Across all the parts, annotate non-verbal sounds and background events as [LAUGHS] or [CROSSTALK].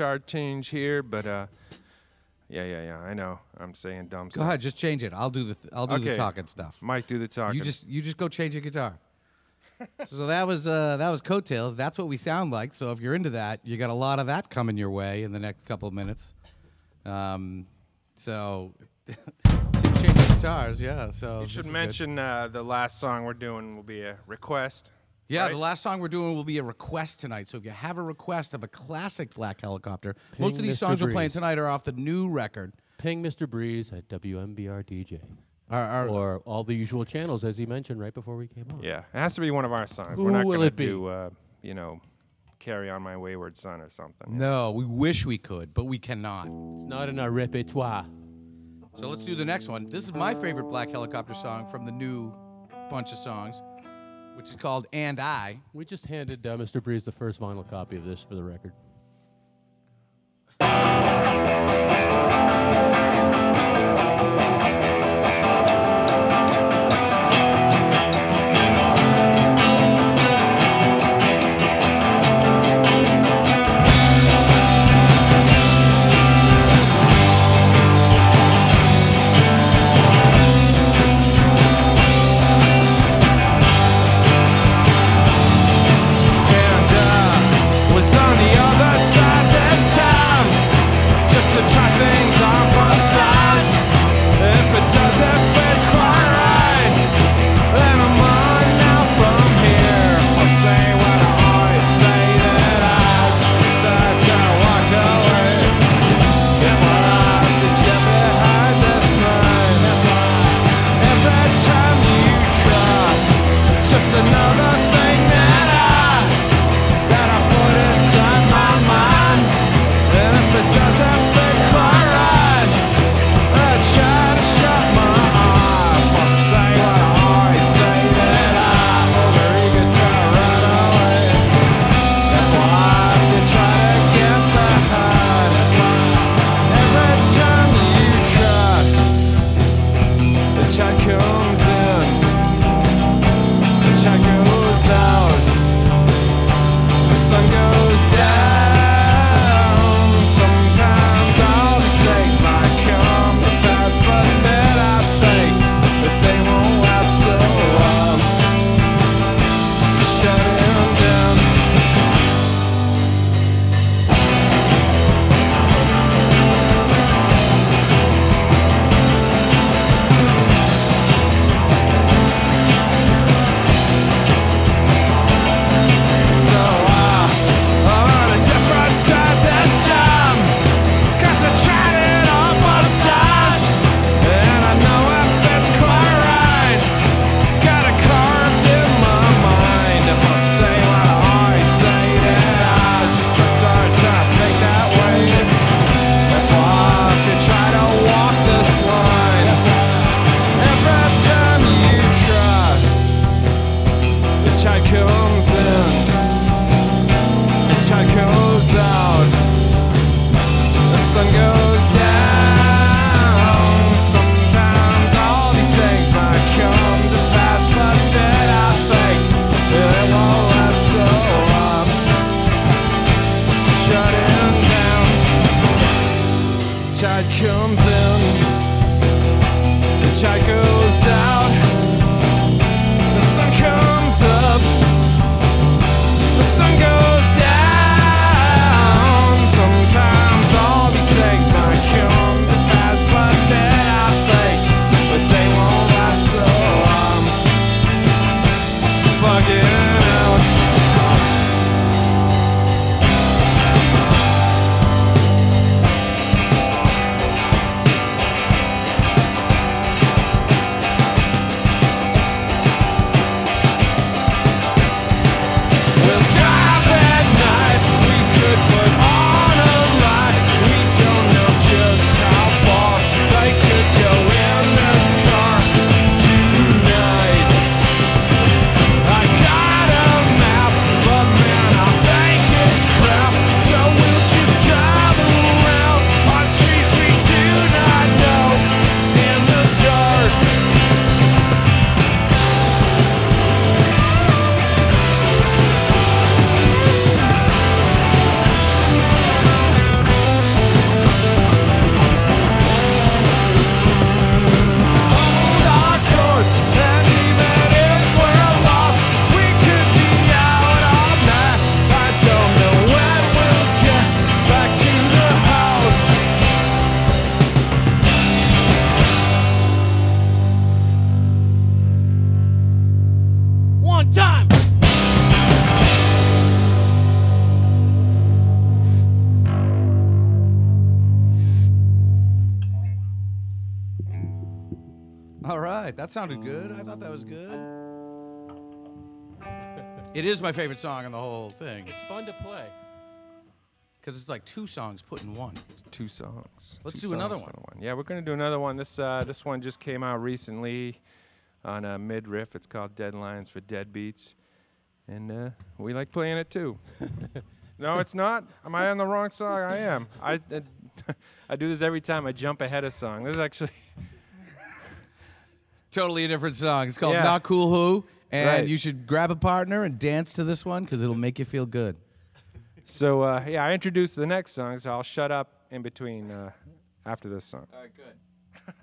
Black Helicopter. I got to do a guitar change here, but uh, yeah, yeah, yeah. I know. I'm saying dumb Go stuff. ahead, just change it. I'll do the th- I'll do the Okay. talking stuff. Mike, do the talking. You just you just go change your guitar. [LAUGHS] so that was uh, that was coattails. That's what we sound like. So if you're into that, you got a lot of that coming your way in the next couple of minutes. Um, so [LAUGHS] Tim changing guitars, yeah. So You this should is good. mention uh, the last song we're doing will be a request. Yeah, right? the last song we're doing will be a request tonight. So if you have a request of a classic Black Helicopter, most of these Mr. songs we're playing tonight are off the new record. Ping Mr. Breeze at WMBR DJ. Our, our, Or all the usual channels, as he mentioned right before we came on. Yeah, it has to be one of our songs. Who we're not will gonna it be? do, uh, you know, "Carry On My Wayward Son" or something. no, we wish we could, but we cannot. It's not in our repertoire. So let's do the next one. This is my favorite Black Helicopter song from the new bunch of songs, which is called And I. We just handed uh, Mr. Breeze the first vinyl copy of this for the record. time. All right, that sounded good. I thought that was good. [LAUGHS] it is my favorite song in the whole thing. It's fun to play. Because it's like two songs put in one. Two songs. Let's Two do another one. Yeah, we're gonna do another one. This uh, this one just came out recently on a mid riff. It's called Deadlines for Deadbeats, and uh, we like playing it too. [LAUGHS] no, it's not. Am I on the wrong song? I am. I I, [LAUGHS] I do this every time. I jump ahead of song. This is actually [LAUGHS] Totally a different song. It's called Yeah. Not Cool Who, and Right. you should grab a partner and dance to this one because it'll make you feel good. so. Uh, yeah, I introduced the next song, so I'll shut up in between uh, after this song. All right, good.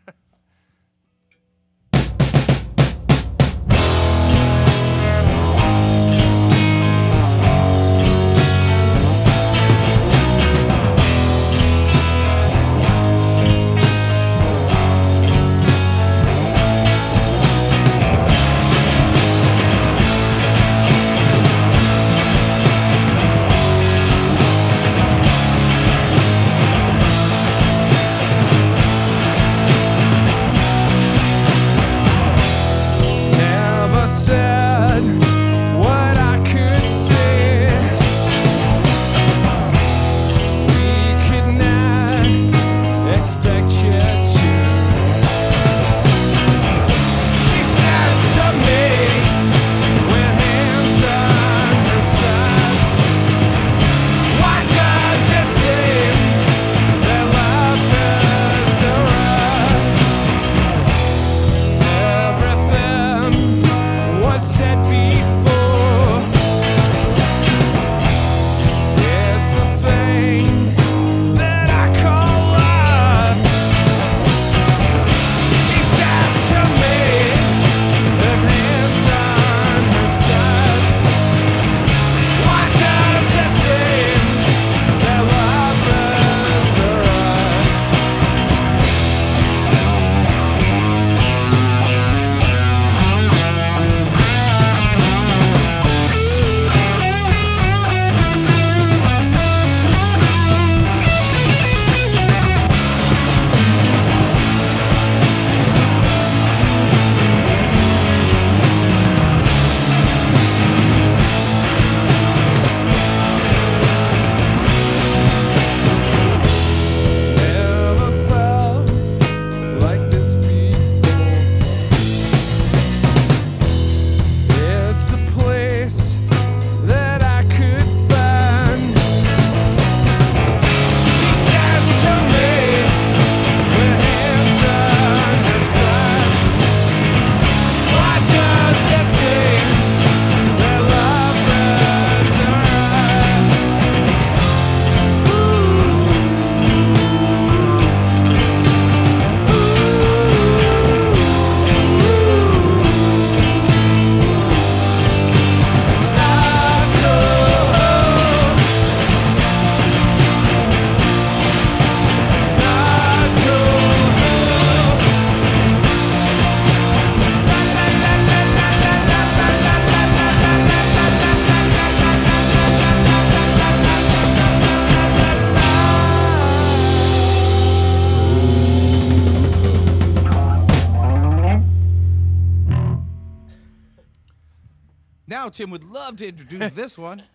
Now, Tim would love to introduce this one. [LAUGHS]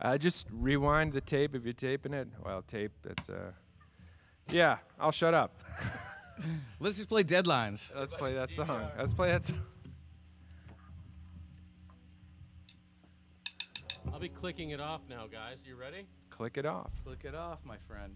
Uh, just rewind the tape if you're taping it. Well, tape. That's uh. Yeah, I'll shut up. [LAUGHS] Let's just play Deadlines. Let's play that song. Let's play that song. I'll be clicking it off now, guys. You ready? Click it off. Click it off, my friend.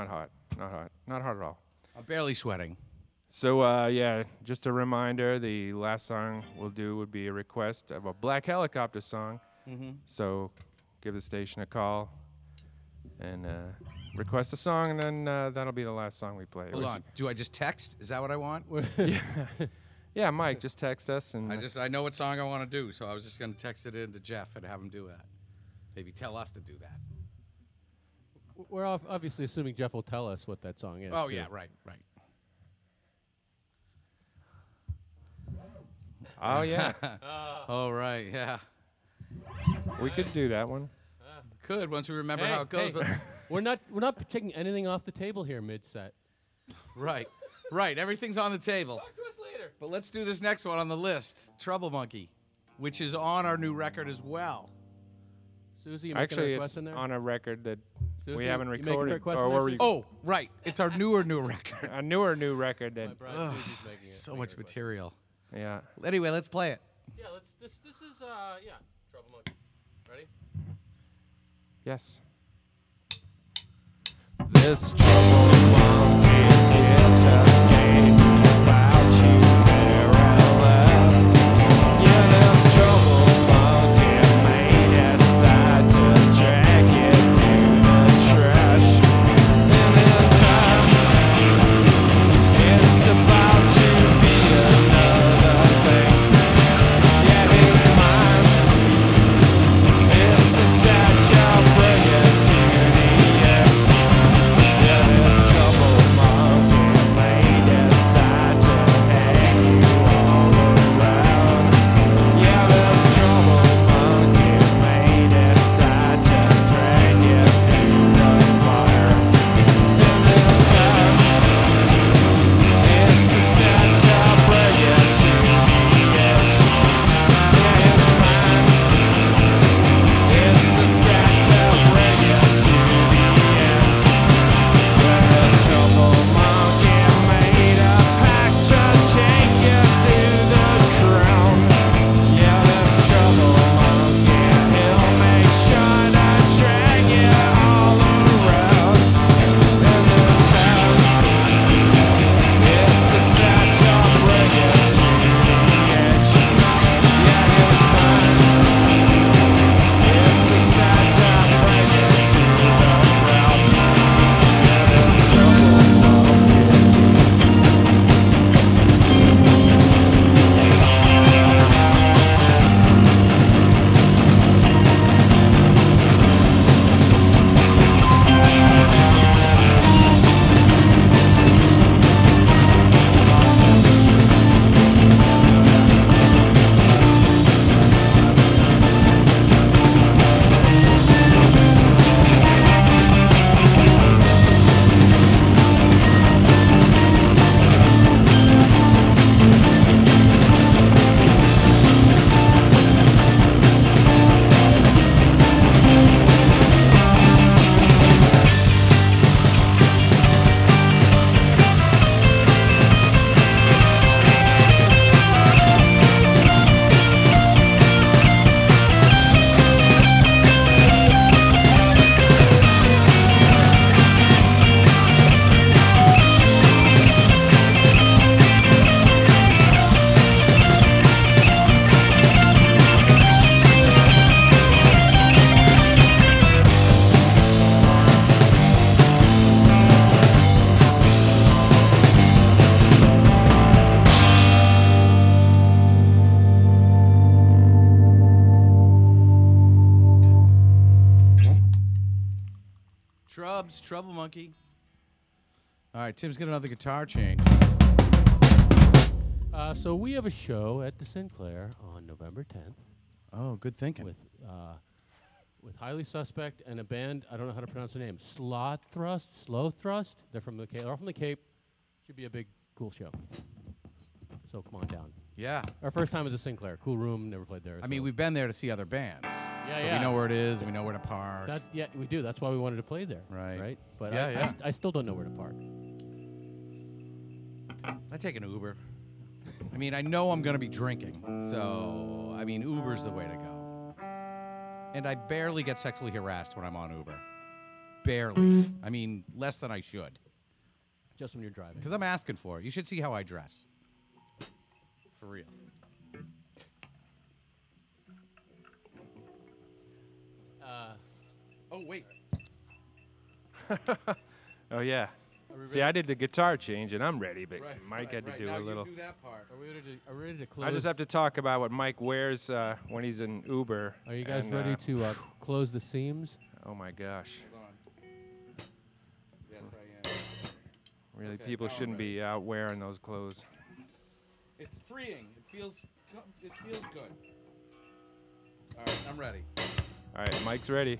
Not hot. Not hot. Not hot at all. I'm barely sweating. So uh, yeah, just a reminder: the last song we'll do would be a request of a Black Helicopter song. Mm-hmm. So give the station a call and uh, request a song, and then uh, that'll be the last song we play. Hold which- on. Do I just text? Is that what I want? [LAUGHS] yeah, yeah, Mike, just text us and I just I know what song I want to do, so I was just gonna text it in to Jeff and have him do that. Maybe tell us to do that. We're ob- obviously assuming Jeff will tell us what that song is. Oh too. yeah, right, right. oh yeah, [LAUGHS] Oh right, yeah. we could do that one. Could once we remember Hey, how it goes, hey, but [LAUGHS] we're not we're not taking anything off the table here mid set. right, right. Everything's on the table. Talk to us later. But let's do this next one on the list, Trouble Monkey, which is on our new record as well. Susie, you making a Actually, request it's in there? on a record that Susie, we haven't you making a recorded, request or in were we- Oh, right. It's our newer new record. [LAUGHS] a newer new record My that bride Ugh, making it. so much request. material. yeah. Anyway, let's play it. Yeah, let's. This this is uh yeah. Trouble Monkey. Ready? Yes. This trouble monkey's right, Tim's got another guitar change. Uh, so we have a show at the Sinclair on November 10th Oh, good thinking. with uh, with highly suspect and a band. I don't know how to pronounce the name. Slot Thrust, Slow Thrust. They're from the Cape. They're all from the Cape. Should be a big, cool show. So come on down. yeah. Our first time at the Sinclair. Cool room. Never played there. I mean, so we've been there to see other bands. Yeah, so yeah. We know where it is. and We know where to park. That yeah, we do. That's why we wanted to play there. Right. Right. But Yeah, I, I yeah. st- I still don't know where to park. I take an Uber. I mean, I know I'm going to be drinking. So, I mean, Uber's the way to go. and I barely get sexually harassed when I'm on Uber. Barely. I mean, less than I should. Just when you're driving. Because I'm asking for it. You should see how I dress. For real. Uh, Oh, wait. [LAUGHS] Oh yeah. Are we See. I did the guitar change and I'm ready, but Right, Mike right, had to right. do Now a little. do that part. Are we ready to, are we ready to close? I just have to talk about what Mike wears uh, when he's in Uber. Are you guys and, ready uh, to uh, close the seams? Oh my gosh. Hold on. Yes, I am. Really, Okay, people shouldn't be out wearing those clothes. It's freeing. It feels. It feels good. All right, I'm ready. All right, Mike's ready.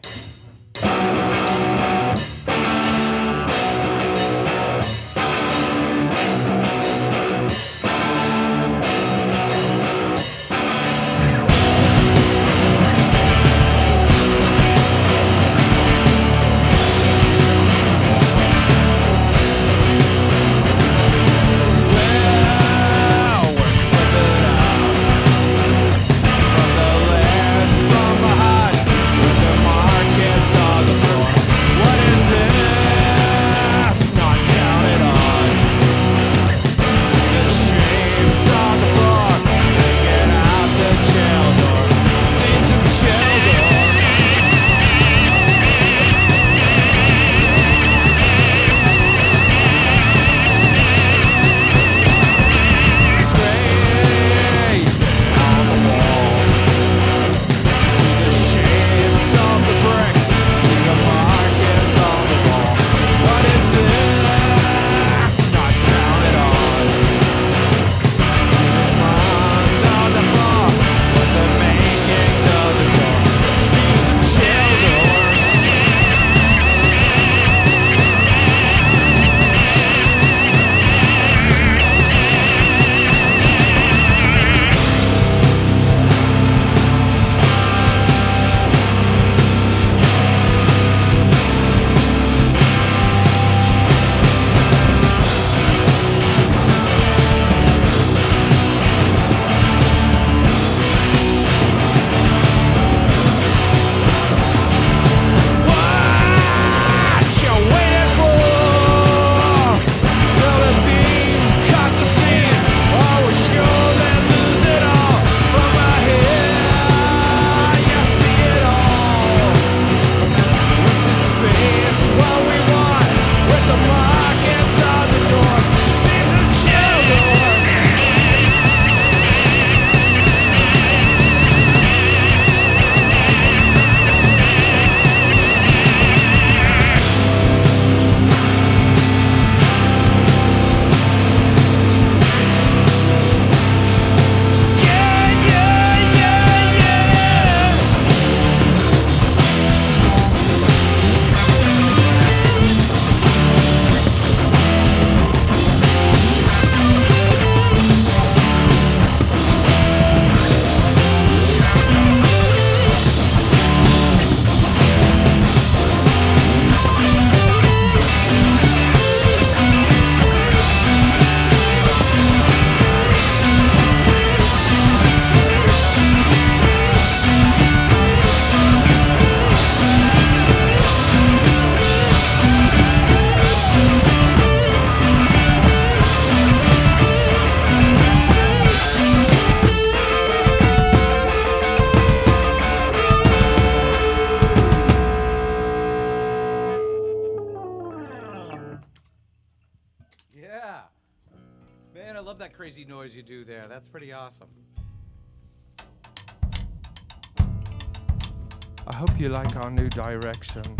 Direction.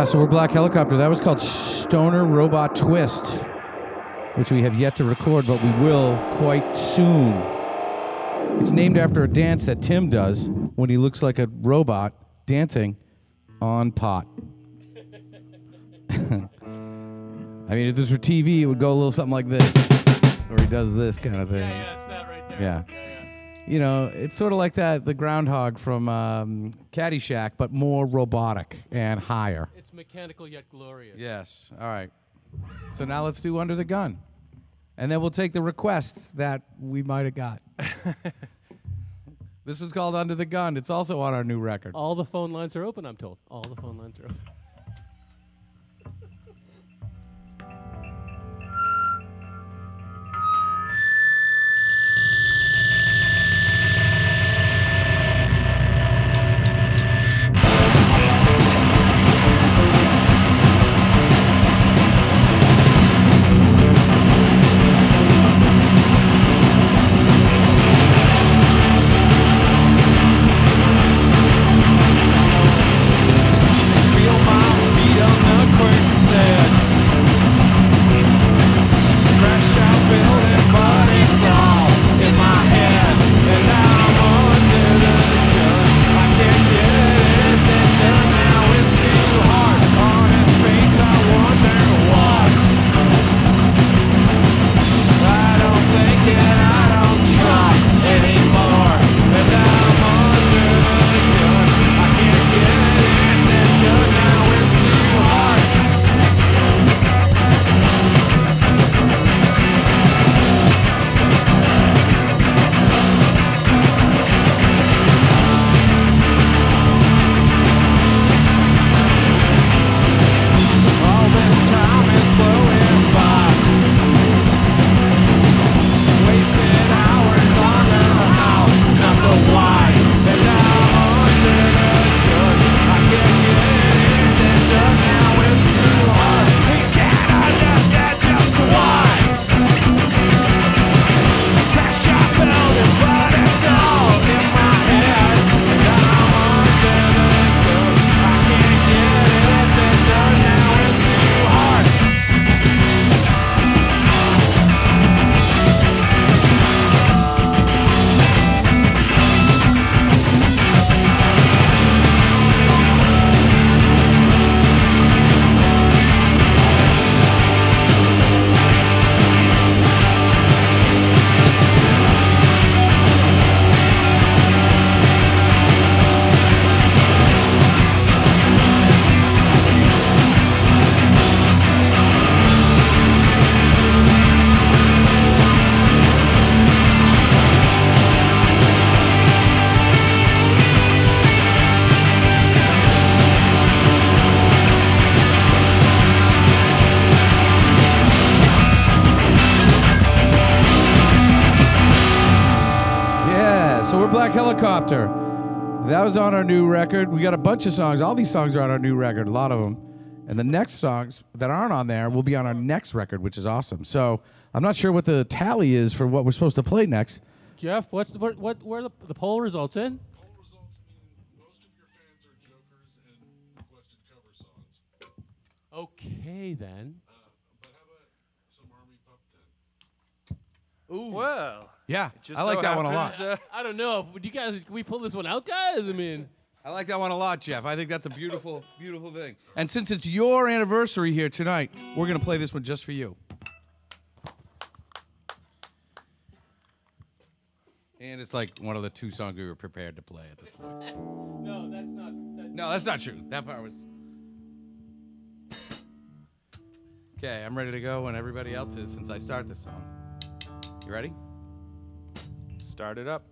Yeah, so we're Black Helicopter. That was called Stoner Robot Twist, which we have yet to record, but we will quite soon. It's named after a dance that Tim does when he looks like a robot dancing on pot. [LAUGHS] I mean, if this were TV, it would go a little something like this, or he does this kind of thing. Yeah, yeah, it's that right there. Yeah. You know, it's sort of like that the groundhog from um, Caddyshack, but more robotic and higher. It's mechanical yet glorious. Yes. All right. So now let's do Under the Gun. And then we'll take the requests that we might have got. [LAUGHS] this was called Under the Gun. It's also on our new record. All the phone lines are open, I'm told. All the phone lines are open. On our new record. We got a bunch of songs. All these songs are on our new record, a lot of them. And the next songs that aren't on there will be on our next record, which is awesome. So I'm not sure what the tally is for what we're supposed to play next. Jeff, what's the, what, what, where are the, the poll results in? Poll results mean most of your fans are jokers and requested cover songs. Okay, then. Uh, but how about some Army Pup then? Well, Yeah, just I like so that one a lot. uh, I don't know. Would you guys, can we pull this one out, guys? I mean, I like that one a lot, Jeff. I think that's a beautiful, [LAUGHS] beautiful thing. And since it's your anniversary here tonight, we're going to play this one just for you. And it's like one of the two songs we were prepared to play at this point. [LAUGHS] no, that's not. That's No, that's not true. That part was. Okay, I'm ready to go when everybody else is since I start this song. You ready? Start it up.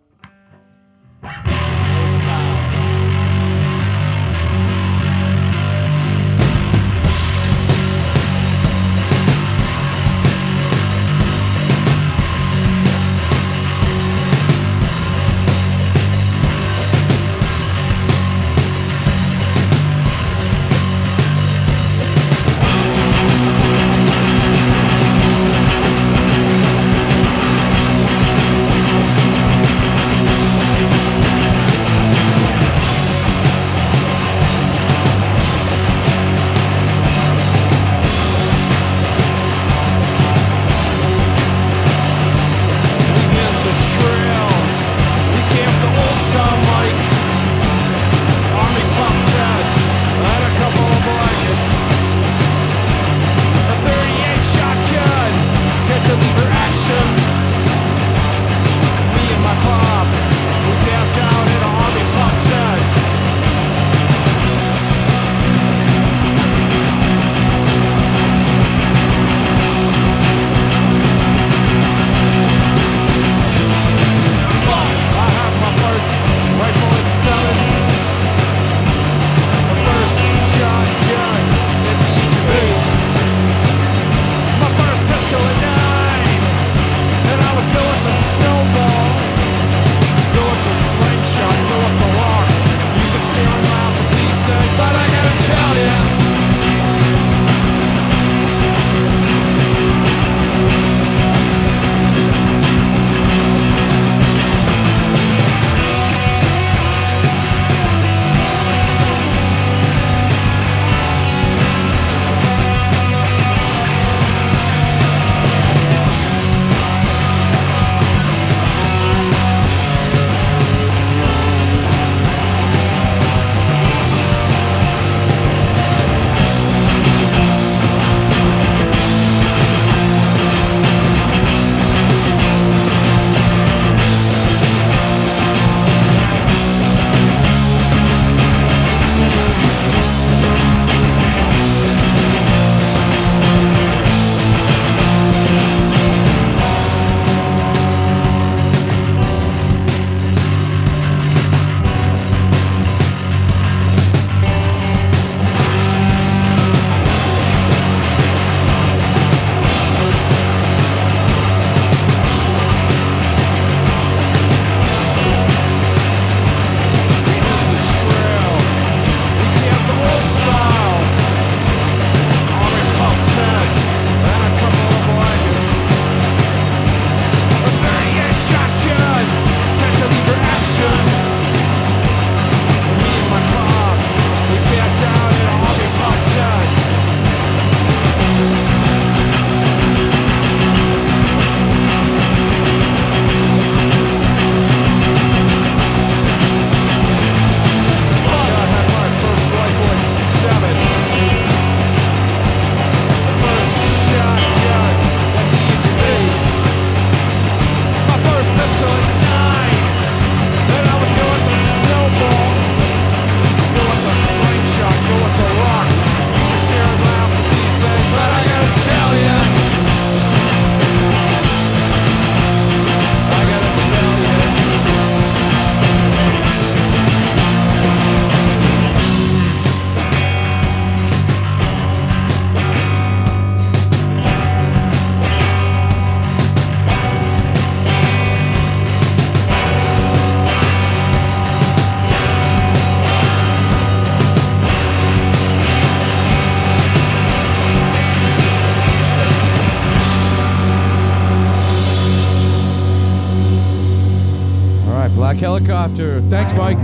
Helicopter. Thanks, Mike.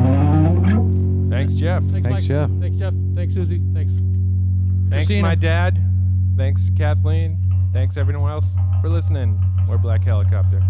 Thanks, Jeff. Thanks, Thanks, Mike. Jeff. Thanks, Jeff. Thanks, Susie. Thanks. Thanks, Christina. my dad. Thanks, Kathleen. Thanks, everyone else, for listening. We're Black Helicopter.